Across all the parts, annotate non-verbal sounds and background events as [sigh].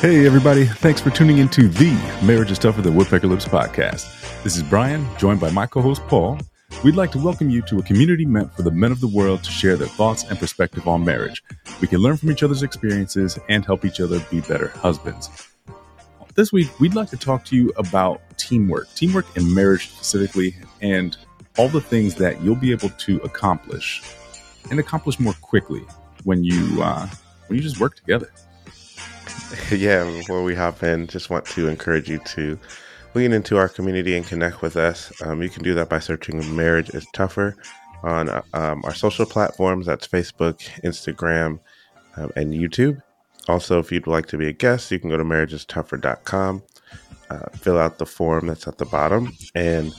Hey, everybody. Thanks for tuning into the Marriage is Tougher Than Woodpecker Lips podcast. This is Bryan, joined by my co host, Paul. We'd like to welcome you to a community meant for the men of the world to share their thoughts and perspective on marriage. We can learn from each other's experiences and help each other be better husbands. This week, we'd like to talk to you about teamwork, teamwork in marriage specifically, and all the things that you'll be able to accomplish and accomplish more quickly when you uh, when you just work together. [laughs] yeah, before we hop in, just want to encourage you to lean into our community and connect with us. Um, you can do that by searching Marriage is Tougher on um, our social platforms. That's Facebook, Instagram, um, and YouTube. Also, if you'd like to be a guest, you can go to marriageistougher.com, uh, fill out the form that's at the bottom, and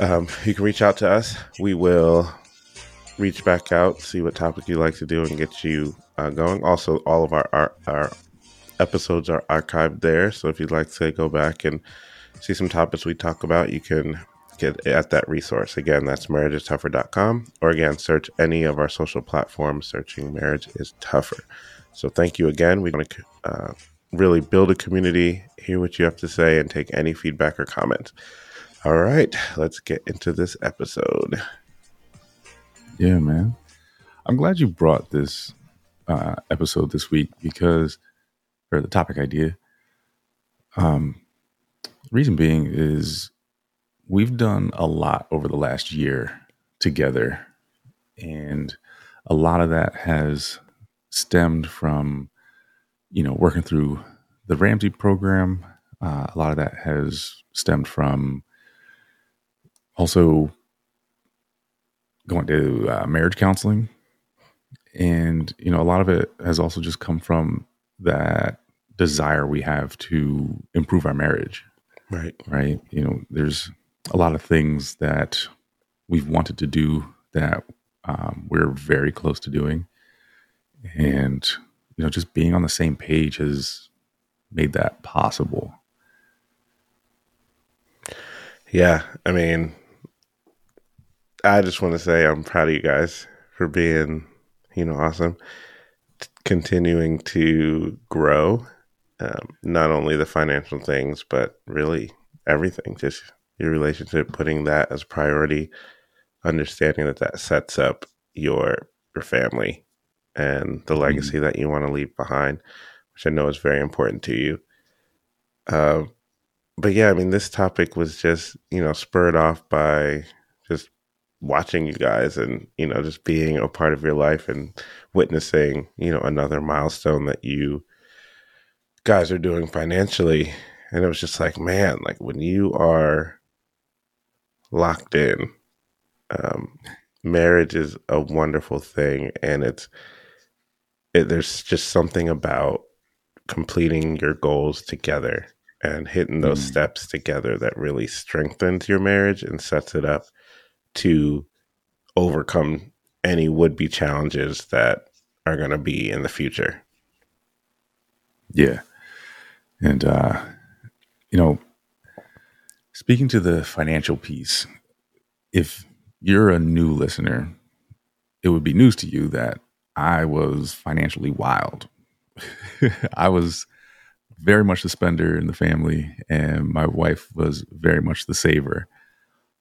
um, you can reach out to us. We will reach back out, see what topic you'd like to do, and get you uh, going. Also, all of our, our, our episodes are archived there. So if you'd like to go back and see some topics we talk about, you can get at that resource. Again, that's marriageistougher.com. Or again, search any of our social platforms, searching Marriage is Tougher. So thank you again. We want to uh, really build a community, hear what you have to say, and take any feedback or comments. All right, let's get into this episode. Yeah, man. I'm glad you brought this uh, episode this week because or the topic idea. Um, reason being is we've done a lot over the last year together, and a lot of that has stemmed from you know working through the Ramsey program. Uh, a lot of that has stemmed from also going to uh, marriage counseling and you know a lot of it has also just come from that desire we have to improve our marriage. Right. Right. You know, there's a lot of things that we've wanted to do that um, we're very close to doing. And, you know, just being on the same page has made that possible. Yeah. I mean, I just want to say I'm proud of you guys for being, you know, awesome, continuing to grow um, not only the financial things, but really everything. Just your relationship, putting that as priority, understanding that that sets up your your family and the mm-hmm. legacy mm-hmm. that you want to leave behind, which I know is very important to you. Uh, but yeah, I mean, this topic was just you know spurred off by just watching you guys and you know just being a part of your life and witnessing you know another milestone that you guys are doing financially. And it was just like, man, like when you are locked in, um, marriage is a wonderful thing. And it's, it, there's just something about completing your goals together and hitting those mm. steps together that really strengthens your marriage and sets it up to overcome any would be challenges that are going to be in the future. Yeah. And, uh, you know, speaking to the financial piece, if you're a new listener, it would be news to you that I was financially wild. [laughs] I was very much the spender in the family, and my wife was very much the saver.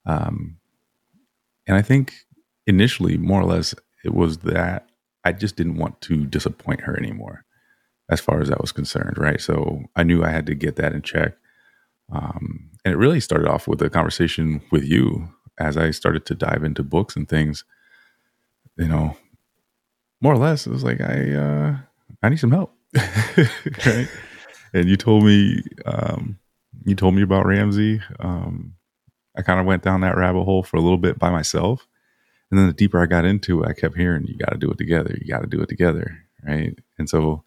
Um, and I think initially, more or less, it was that I just didn't want to disappoint her anymore as far as that was concerned, right? So I knew I had to get that in check. Um, and it really started off with a conversation with you as I started to dive into books and things. You know, more or less, it was like I uh, I need some help, [laughs] right? and you told me um, you told me about Ramsey. Um, I kind of went down that rabbit hole for a little bit by myself, and then the deeper I got into it, I kept hearing, "You got to do it together. You got to do it together." Right? And so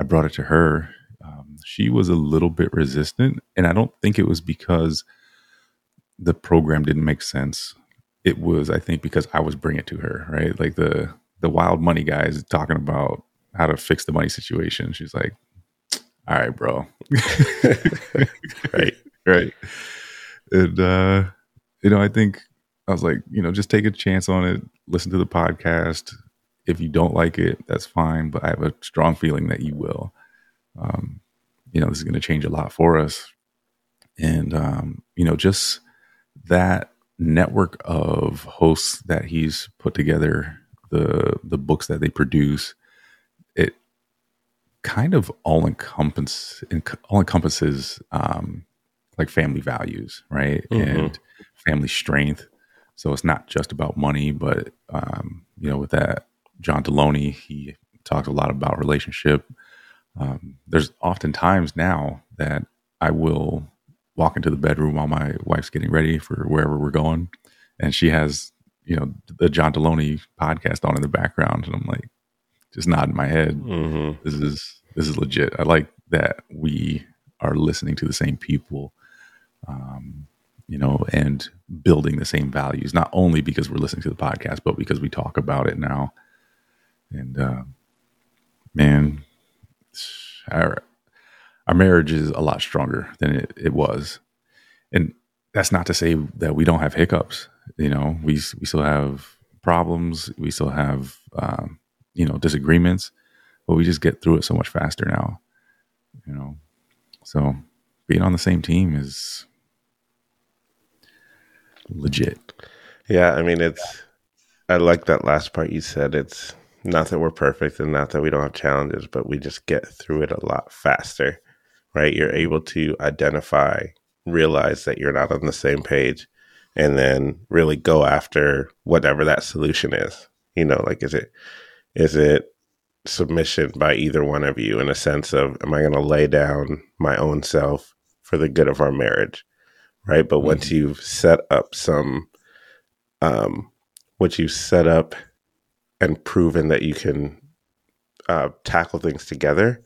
I brought it to her. Um, she was a little bit resistant, and I don't think it was because the program didn't make sense. It was, I think, because I was bringing it to her, right? Like the the wild money guys talking about how to fix the money situation. She's like, "All right, bro, [laughs] right, right." And uh, you know, I think I was like, you know, just take a chance on it. Listen to the podcast if you don't like it, that's fine. But I have a strong feeling that you will. Um, you know, this is going to change a lot for us. And, um, you know, just that network of hosts that he's put together, the, the books that they produce, it kind of all encompass, all encompasses, um, like family values, right? Mm-hmm. And family strength. So it's not just about money, but, um, you know, with that, John Deloney, he talks a lot about relationship, um, there's often times now that I will walk into the bedroom while my wife's getting ready for wherever we're going, and she has you know the John Deloney podcast on in the background, and I'm like just nodding my head. Mm-hmm. This is this is legit. I like that we are listening to the same people, um, you know, and building the same values. Not only because we're listening to the podcast, but because we talk about it now. And uh, man, our our marriage is a lot stronger than it, it was, and that's not to say that we don't have hiccups. You know, we we still have problems. We still have um, you know disagreements, but we just get through it so much faster now. You know, so being on the same team is legit. Yeah, I mean it's. I like that last part you said. It's not that we're perfect and not that we don't have challenges, but we just get through it a lot faster, right? You're able to identify, realize that you're not on the same page, and then really go after whatever that solution is. You know, like is it is it submission by either one of you in a sense of am I going to lay down my own self for the good of our marriage, right? But mm-hmm. once you've set up some, um, once you've set up and proven that you can uh, tackle things together,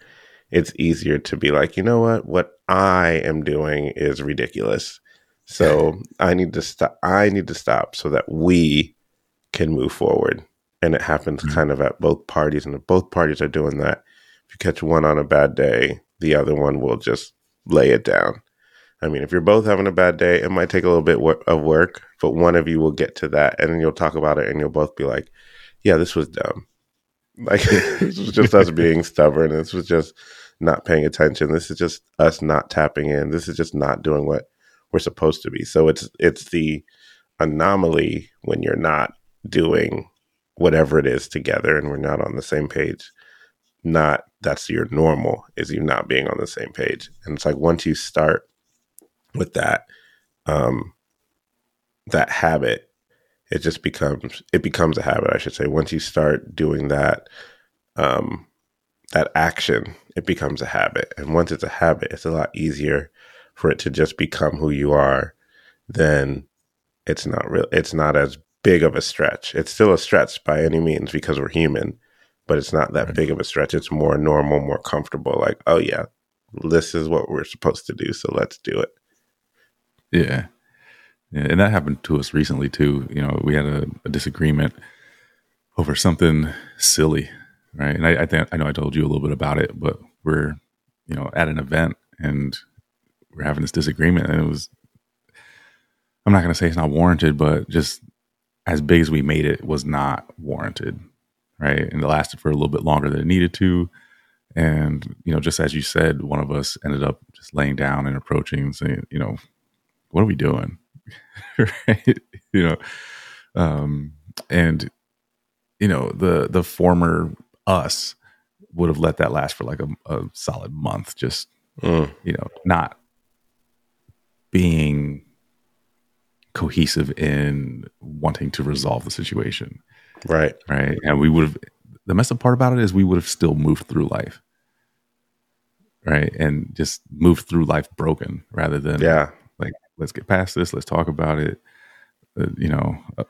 it's easier to be like, you know what, what I am doing is ridiculous. So [laughs] I need to stop. I need to stop so that we can move forward. And it happens mm-hmm. kind of at both parties, and if both parties are doing that, if you catch one on a bad day, the other one will just lay it down. I mean, if you're both having a bad day, it might take a little bit of work, but one of you will get to that, and then you'll talk about it, and you'll both be like, yeah, this was dumb. Like [laughs] this was just us being stubborn. This was just not paying attention. This is just us not tapping in. This is just not doing what we're supposed to be. So it's it's the anomaly when you're not doing whatever it is together and we're not on the same page. Not that's your normal is you not being on the same page. And it's like once you start with that um that habit it just becomes it becomes a habit i should say. Once you start doing that um that action it becomes a habit. And once it's a habit it's a lot easier for it to just become who you are then it's not real it's not as big of a stretch. It's still a stretch by any means because we're human but it's not that right. big of a stretch. It's more normal more comfortable like oh yeah this is what we're supposed to do so let's do it. Yeah and that happened to us recently too. You know, we had a, a disagreement over something silly, right? And I, I think I know I told you a little bit about it, but we're you know at an event and we're having this disagreement, and it was I'm not going to say it's not warranted, but just as big as we made it was not warranted, right? And it lasted for a little bit longer than it needed to. And you know, just as you said, one of us ended up just laying down and approaching and saying, you know, what are we doing? [laughs] right? You know, um, and you know the the former us would have let that last for like a, a solid month, just mm. you know, not being cohesive in wanting to resolve the situation. Right. Right. And we would have the messed up part about it is we would have still moved through life. Right. And just moved through life broken rather than yeah let's get past this. Let's talk about it. Uh, you know, uh,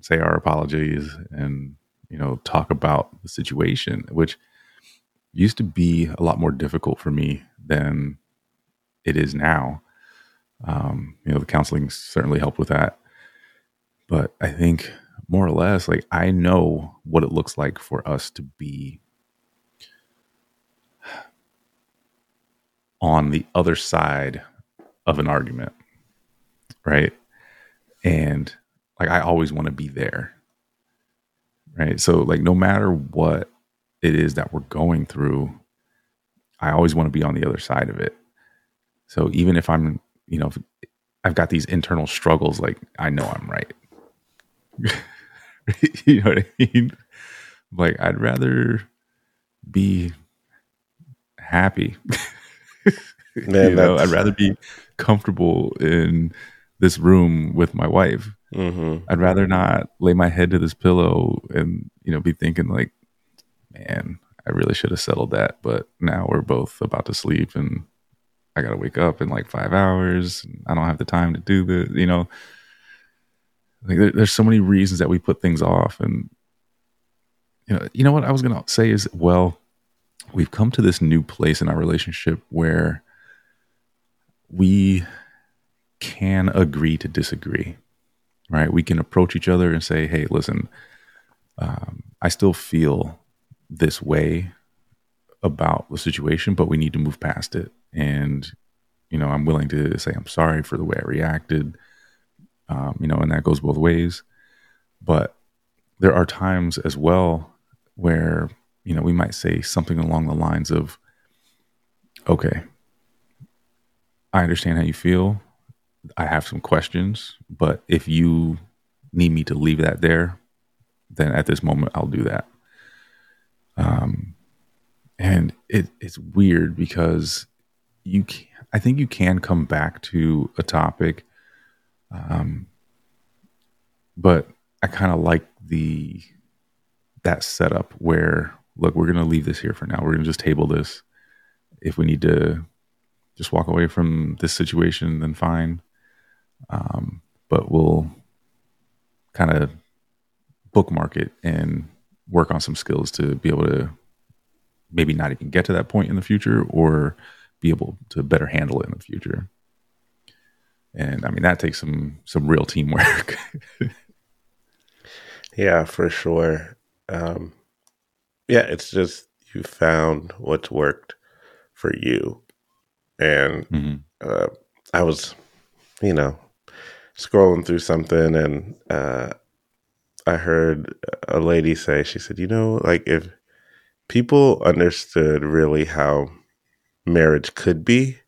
say our apologies and you know talk about the situation, which used to be a lot more difficult for me than it is now. Um, you know, the counseling certainly helped with that, but I think more or less, like I know what it looks like for us to be [sighs] on the other side of an argument right? And like I always want to be there. Right? So like no matter what it is that we're going through, I always want to be on the other side of it. So even if I'm, you know, I've got these internal struggles, like I know I'm right. [laughs] you know what I mean? Like I'd rather be happy. [laughs] Man, you know, I'd rather be comfortable in this room with my wife. Mm-hmm. I'd rather not lay my head to this pillow and you know be thinking like, man, I really should have settled that. But now we're both about to sleep and I got to wake up in like five hours. I don't have the time to do this. You know, like there, there's so many reasons that we put things off. And you know, you know what I was gonna say is, well, we've come to this new place in our relationship where we can agree to disagree. Right? We can approach each other and say, "Hey, listen, um, I still feel this way about the situation, but we need to move past it. And, you know, I'm willing to say I'm sorry for the way I reacted, um, you know, and that goes both ways. But there are times as well where, you know, we might say something along the lines of, okay, I understand how you feel. I have some questions, but if you need me to leave that there, then at this moment I'll do that. Um, and it, it's weird because you can, I think you can come back to a topic, um, but I kind of like the that setup where look, we're going to leave this here for now. We're going to just table this. If we need to just walk away from this situation, then fine. Um, but we'll kind of bookmark it and work on some skills to be able to maybe not even get to that point in the future or be able to better handle it in the future. And I mean that takes some some real teamwork. [laughs] yeah, for sure. Um, yeah, it's just you found what's worked for you, and mm-hmm. uh, I was, you know, scrolling through something, and uh, I heard a lady say, she said, you know, like if people understood really how marriage could be,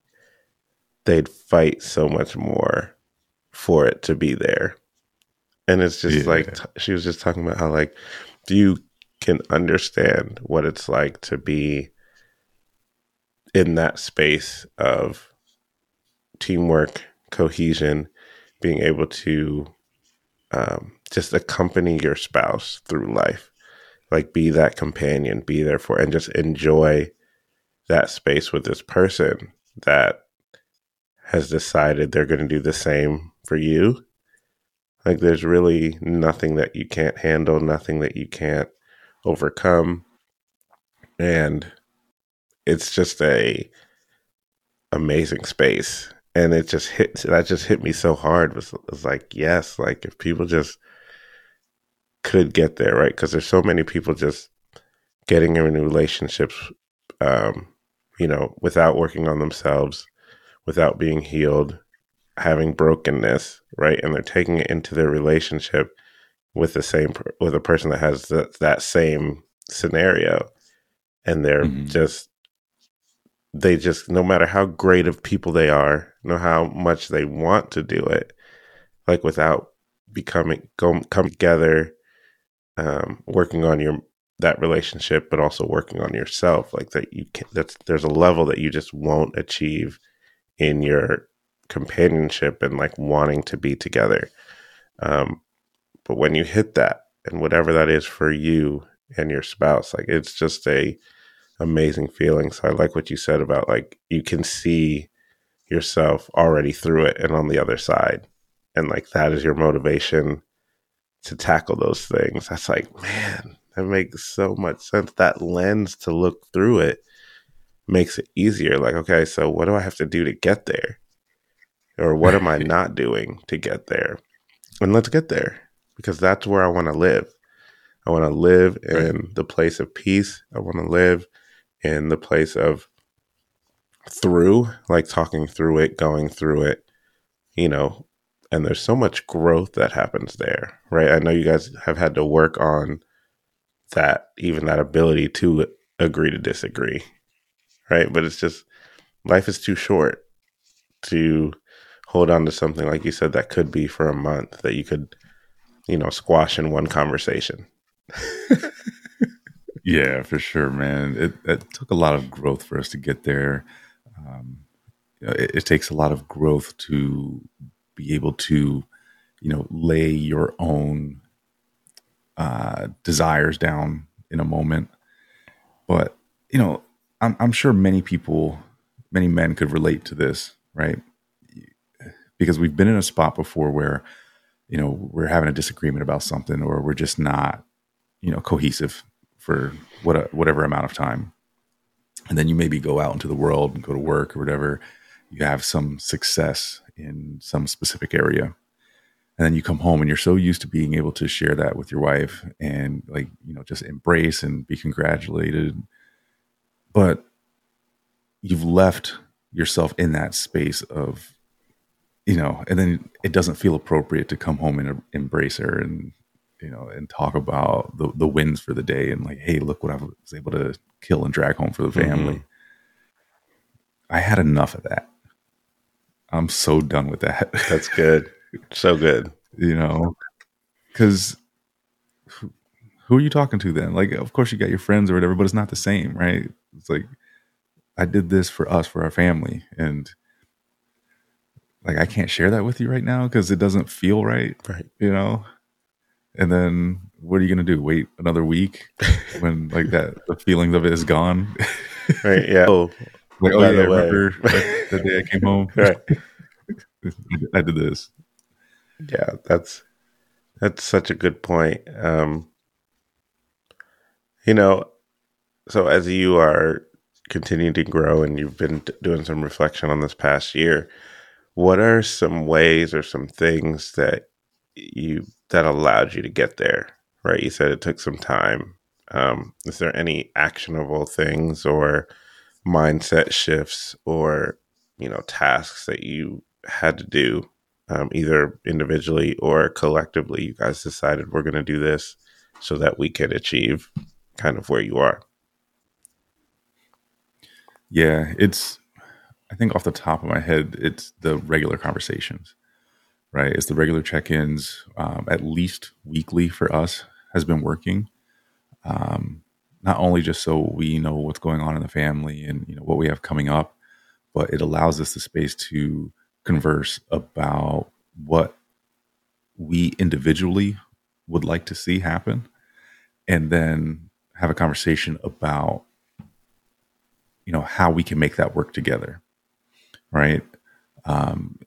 they'd fight so much more for it to be there. And it's just yeah. like, she was just talking about how, like, you can understand what it's like to be in that space of teamwork, cohesion, being able to um, just accompany your spouse through life. Like be that companion, be there for, and just enjoy that space with this person that has decided they're going to do the same for you. Like there's really nothing that you can't handle, nothing that you can't overcome. And it's just a amazing space. And it just hit that just hit me so hard. It was, it was like, yes, like if people just could get there, right? Because there's so many people just getting in relationships, um, you know, without working on themselves, without being healed, having brokenness, right? And they're taking it into their relationship with the same with a person that has the, that same scenario, and they're mm-hmm. just they just no matter how great of people they are, know how much they want to do it, like without becoming go come together um, working on your that relationship, but also working on yourself. Like that, you can that's there's a level that you just won't achieve in your companionship and like wanting to be together. Um, but when you hit that, and whatever that is for you and your spouse, like it's just a amazing feeling. So I like what you said about like you can see yourself already through it and on the other side, and like that is your motivation to tackle those things. That's like, man, that makes so much sense. That lens to look through it makes it easier. Like, okay, so what do I have to do to get there? Or what am I [laughs] not doing to get there? And let's get there because that's where I want to live. I want to live in the place of peace. I want to live in the place of through, like talking through it, going through it, you know, and there's so much growth that happens there, right? I know you guys have had to work on that, even that ability to agree to disagree, right? But it's just life is too short to hold on to something like you said that could be for a month that you could, you know, squash in one conversation. [laughs] yeah, for sure, man. It, it, took a lot of growth for us to get there. Um, you know, it, it takes a lot of growth to be able to, you know, lay your own uh, desires down in a moment. But you know, I'm, I'm sure many people, many men could relate to this, right? Because we've been in a spot before where, you know, we're having a disagreement about something, or we're just not, you know, cohesive for what whatever amount of time, and then you maybe go out into the world and go to work or whatever. You have some success in some specific area, and then you come home and you're so used to being able to share that with your wife and like you know just embrace and be congratulated. But you've left yourself in that space of you know and then it doesn't feel appropriate to come home and embrace her and you know and talk about the, the wins for the day and like hey look what i was able to kill and drag home for the mm-hmm. family mm-hmm. i had enough of that i'm so done with that that's good so good. [laughs] You know, because who are you talking to then? Like, of course you got your friends or whatever, but it's not the same, right? It's like I did this for us, for our family, and like I can't share that with you right now because it doesn't feel right, right? You know. And then what are you gonna do? Wait another week when like that the feelings of it is gone, [laughs] right? Yeah. Oh, like oh yeah, remember [laughs] the day I came home? Right. [laughs] I did this. Yeah, that's that's such a good point. Um, you know, so as you are continuing to grow and you've been doing some reflection on this past year, what are some ways or some things that you that allowed you to get there? Right, you said it took some time. Um, is there any actionable things or mindset shifts or you know tasks that you had to do um, either individually or collectively, you guys decided we're going to do this so that we can achieve kind of where you are? Yeah, it's, I think off the top of my head, it's the regular conversations, right? It's the regular check ins, um, at least weekly for us, has been working. Um, not only just so we know what's going on in the family and you know what we have coming up, but it allows us the space to converse about what we individually would like to see happen and then have a conversation about you know how we can make that work together right um,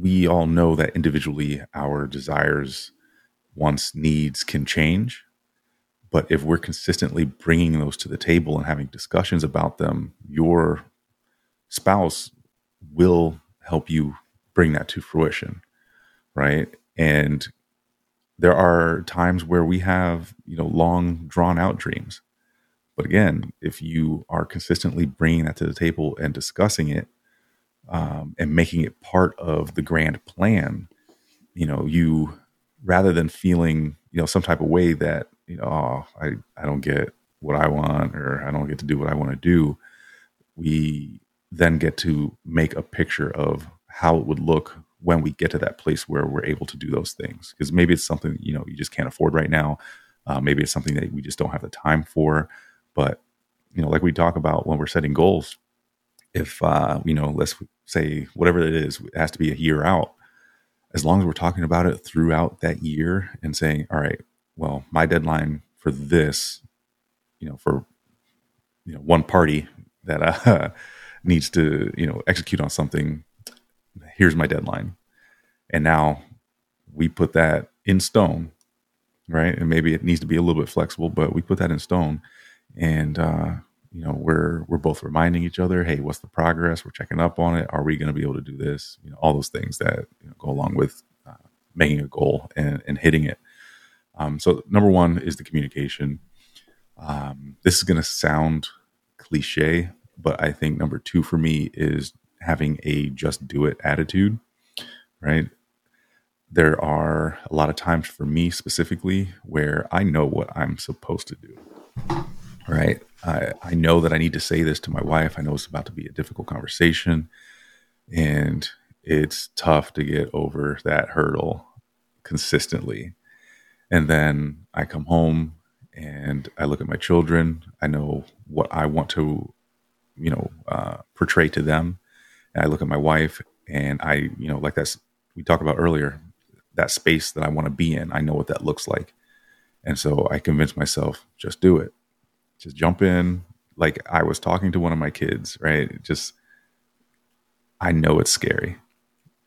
we all know that individually our desires wants needs can change but if we're consistently bringing those to the table and having discussions about them your spouse will help you bring that to fruition right? And there are times where we have you know long drawn out dreams but again if you are consistently bringing that to the table and discussing it um, and making it part of the grand plan you know you rather than feeling you know some type of way that you know oh, I, I don't get what i want or i don't get to do what i want to do we then get to make a picture of how it would look when we get to that place where we're able to do those things. Because maybe it's something you know you just can't afford right now. Uh, maybe it's something that we just don't have the time for. But you know like we talk about when we're setting goals if uh, you know let's say whatever it is it has to be a year out as long as we're talking about it throughout that year and saying all right well my deadline for this you know for you know one party that uh, [laughs] needs to you know execute on something here's my deadline. And now we put that in stone, right? And maybe it needs to be a little bit flexible, but we put that in stone. And uh, you know, we're we're both reminding each other, hey, what's the progress? We're checking up on it. Are we going to be able to do this? You know, all those things that you know, go along with uh, making a goal and, and hitting it. Um, so number one is the communication. Um, this is going to sound cliche, but I think number two for me is having a just do it attitude, right? There are a lot of times for me specifically where I know what I'm supposed to do, right? I, I know that I need to say this to my wife. I know it's about to be a difficult conversation. And it's tough to get over that hurdle consistently. And then I come home and I look at my children. I know what I want to, you know, uh, portray to them. And I look at my wife and I, you know, like that's, we talked about earlier, that space that I want to be in. I know what that looks like. And so I convince myself, just do it. Just jump in. Like I was talking to one of my kids, right? Just, I know it's scary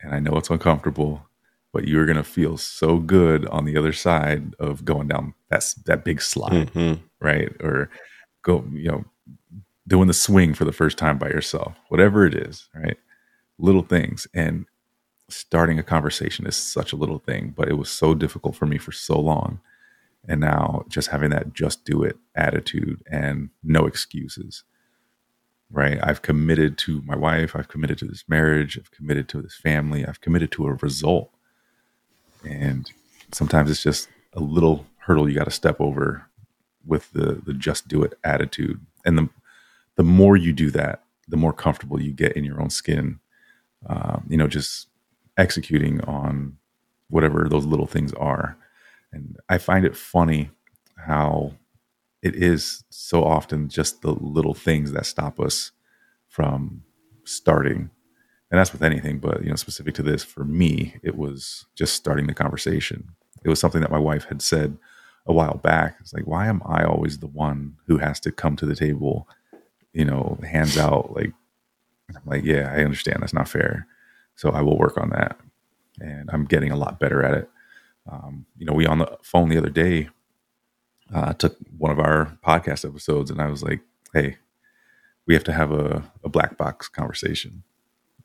and I know it's uncomfortable, but you're going to feel so good on the other side of going down that's that big slide, mm-hmm. right? Or go, you know, doing the swing for the first time by yourself, whatever it is, right? Little things. And starting a conversation is such a little thing, but it was so difficult for me for so long. And now just having that just do it attitude and no excuses right? I've committed to my wife, I've committed to this marriage, I've committed to this family, I've committed to a result. And sometimes it's just a little hurdle you got to step over with the the just do it attitude. And the the more you do that, the more comfortable you get in your own skin. Um, you know, just executing on whatever those little things are. And I find it funny how it is so often just the little things that stop us from starting. And that's with anything but you know specific to this for me it was just starting the conversation. It was something that my wife had said a while back. It's like why am i always the one who has to come to the table you know hands out? Like i'm like yeah i understand. That's not fair. So i will work on that. And i'm getting a lot better at it um, you know we on the phone the other day uh, took one of our podcast episodes and I was like, hey, we have to have a, a black box conversation.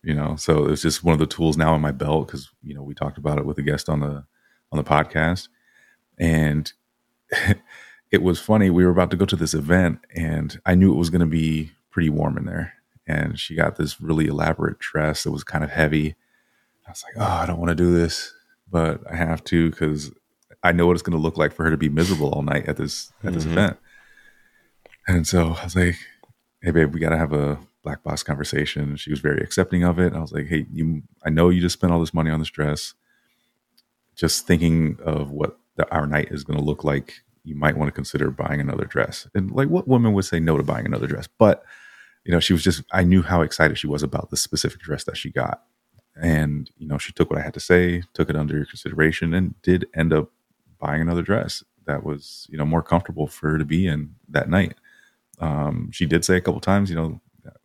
You know, so it's just one of the tools now in my belt because you know we talked about it with a guest on the on the podcast, and [laughs] it was funny. We were about to go to this event, and I knew it was going to be pretty warm in there. And she got this really elaborate dress that was kind of heavy. I was like, oh, I don't want to do this, but I have to because I know what it's going to look like for her to be miserable all night at this at this mm-hmm. event. And so I was like, "Hey, babe, we got to have a black box conversation." She was very accepting of it. I was like, "Hey, you, I know you just spent all this money on this dress. Just thinking of what the, our night is going to look like, you might want to consider buying another dress." And like, what woman would say no to buying another dress? But you know, she was just. I knew how excited she was about the specific dress that she got, and you know, she took what I had to say, took it under consideration, and did end up buying another dress that was you know more comfortable for her to be in that night. Um, she did say a couple times, you know,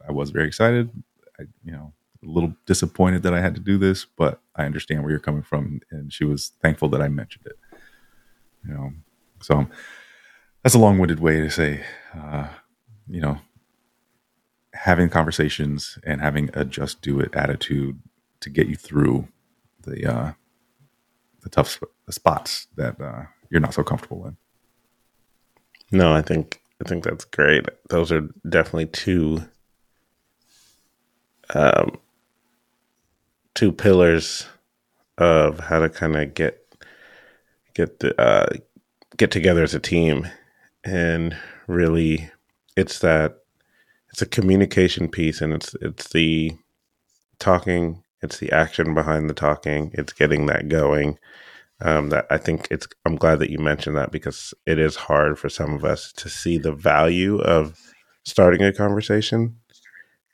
I was very excited. I, you know, a little disappointed that I had to do this, but I understand where you're coming from, and she was thankful that I mentioned it. You know, so that's a long-winded way to say, uh, you know, having conversations and having a just do it attitude to get you through the uh, the tough the spots that uh, you're not so comfortable in. No, I think I think that's great. Those are definitely two um, two pillars of how to kind of get get the uh, get together as a team, and really, it's that it's a communication piece, and it's it's the talking it's the action behind the talking. It's getting that going. Um, that I think it's. I'm glad that you mentioned that because it is hard for some of us to see the value of starting a conversation,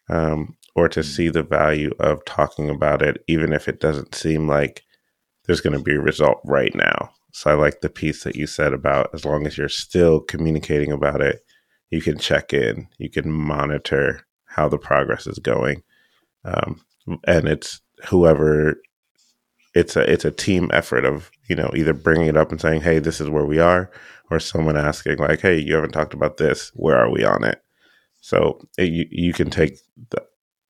um, or to see the value of talking about it, even if it doesn't seem like there's going to be a result right now. So I like the piece that you said about as long as you're still communicating about it, you can check in, you can monitor how the progress is going. Um, and it's whoever it's a it's a team effort of you know either bringing it up and saying hey this is where we are or someone asking like hey you haven't talked about this. Where are we on it? So it, you, you can take the,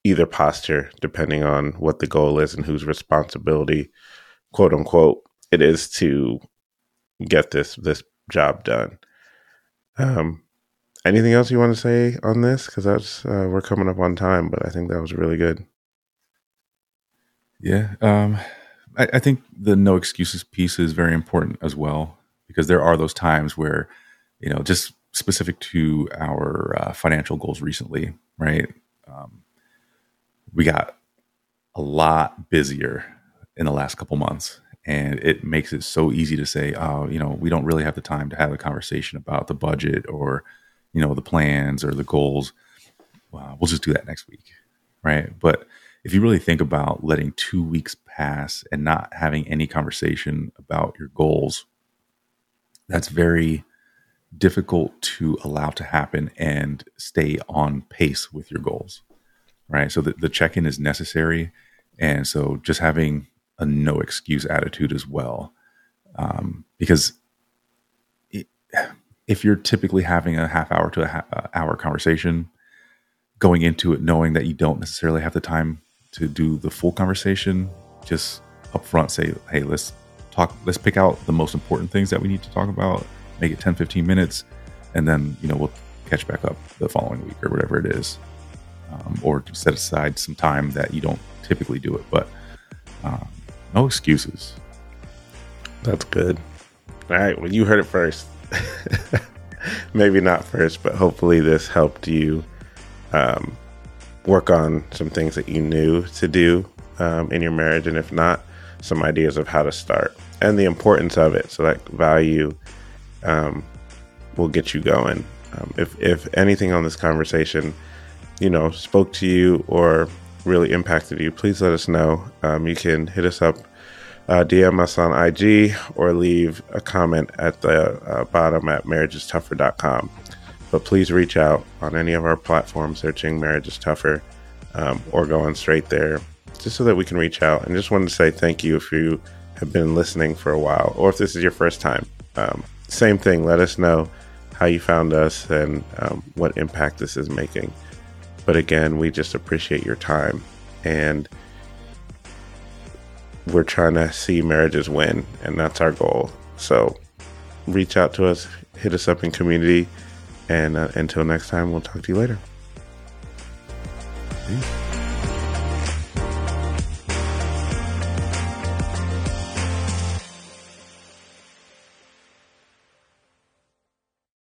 either posture depending on what the goal is and whose responsibility quote unquote it is to get this this job done. Um anything else you want to say on this? Because that's uh, we're coming up on time but i think that was really good yeah. Um, I, I, think the no excuses piece is very important as well because there are those times where, you know, just specific to our uh, financial goals recently, right? Um, we got a lot busier in the last couple months, and it makes it so easy to say, "Oh, you know, we don't really have the time to have a conversation about the budget or, you know, the plans or the goals. Well, we'll just do that next week, right?" But if you really think about letting two weeks pass and not having any conversation about your goals, that's very difficult to allow to happen and stay on pace with your goals, right? So the, the check in is necessary. And so just having a no excuse attitude as well. Um, because it, if you're typically having a half hour to a half hour conversation, going into it knowing that you don't necessarily have the time to do the full conversation, just upfront say, hey, let's talk, let's pick out the most important things that we need to talk about, make it 10, 15 minutes, and then, you know, we'll catch back up the following week or whatever it is. Um, or set aside some time that you don't typically do it. But um, no excuses. That's good. All right. Well, you heard it first. [laughs] Maybe not first, but hopefully this helped you um, work on some things that you knew to do um, in your marriage, and if not, some ideas of how to start and the importance of it. So that value um, will get you going. Um, if if anything on this conversation, you know, spoke to you or really impacted you, please let us know. Um, you can hit us up, uh, DM us on IG, or leave a comment at the uh, bottom at marriageistougher.com. But please reach out on any of our platforms searching Marriage is Tougher um, or going straight there just so that we can reach out. And just wanted to say thank you if you have been listening for a while or if this is your first time. Um, same thing, let us know how you found us and um, what impact this is making. But again, we just appreciate your time and we're trying to see marriages win, and that's our goal. So reach out to us, hit us up in community, and uh, until next time, we'll talk to you later. Peace.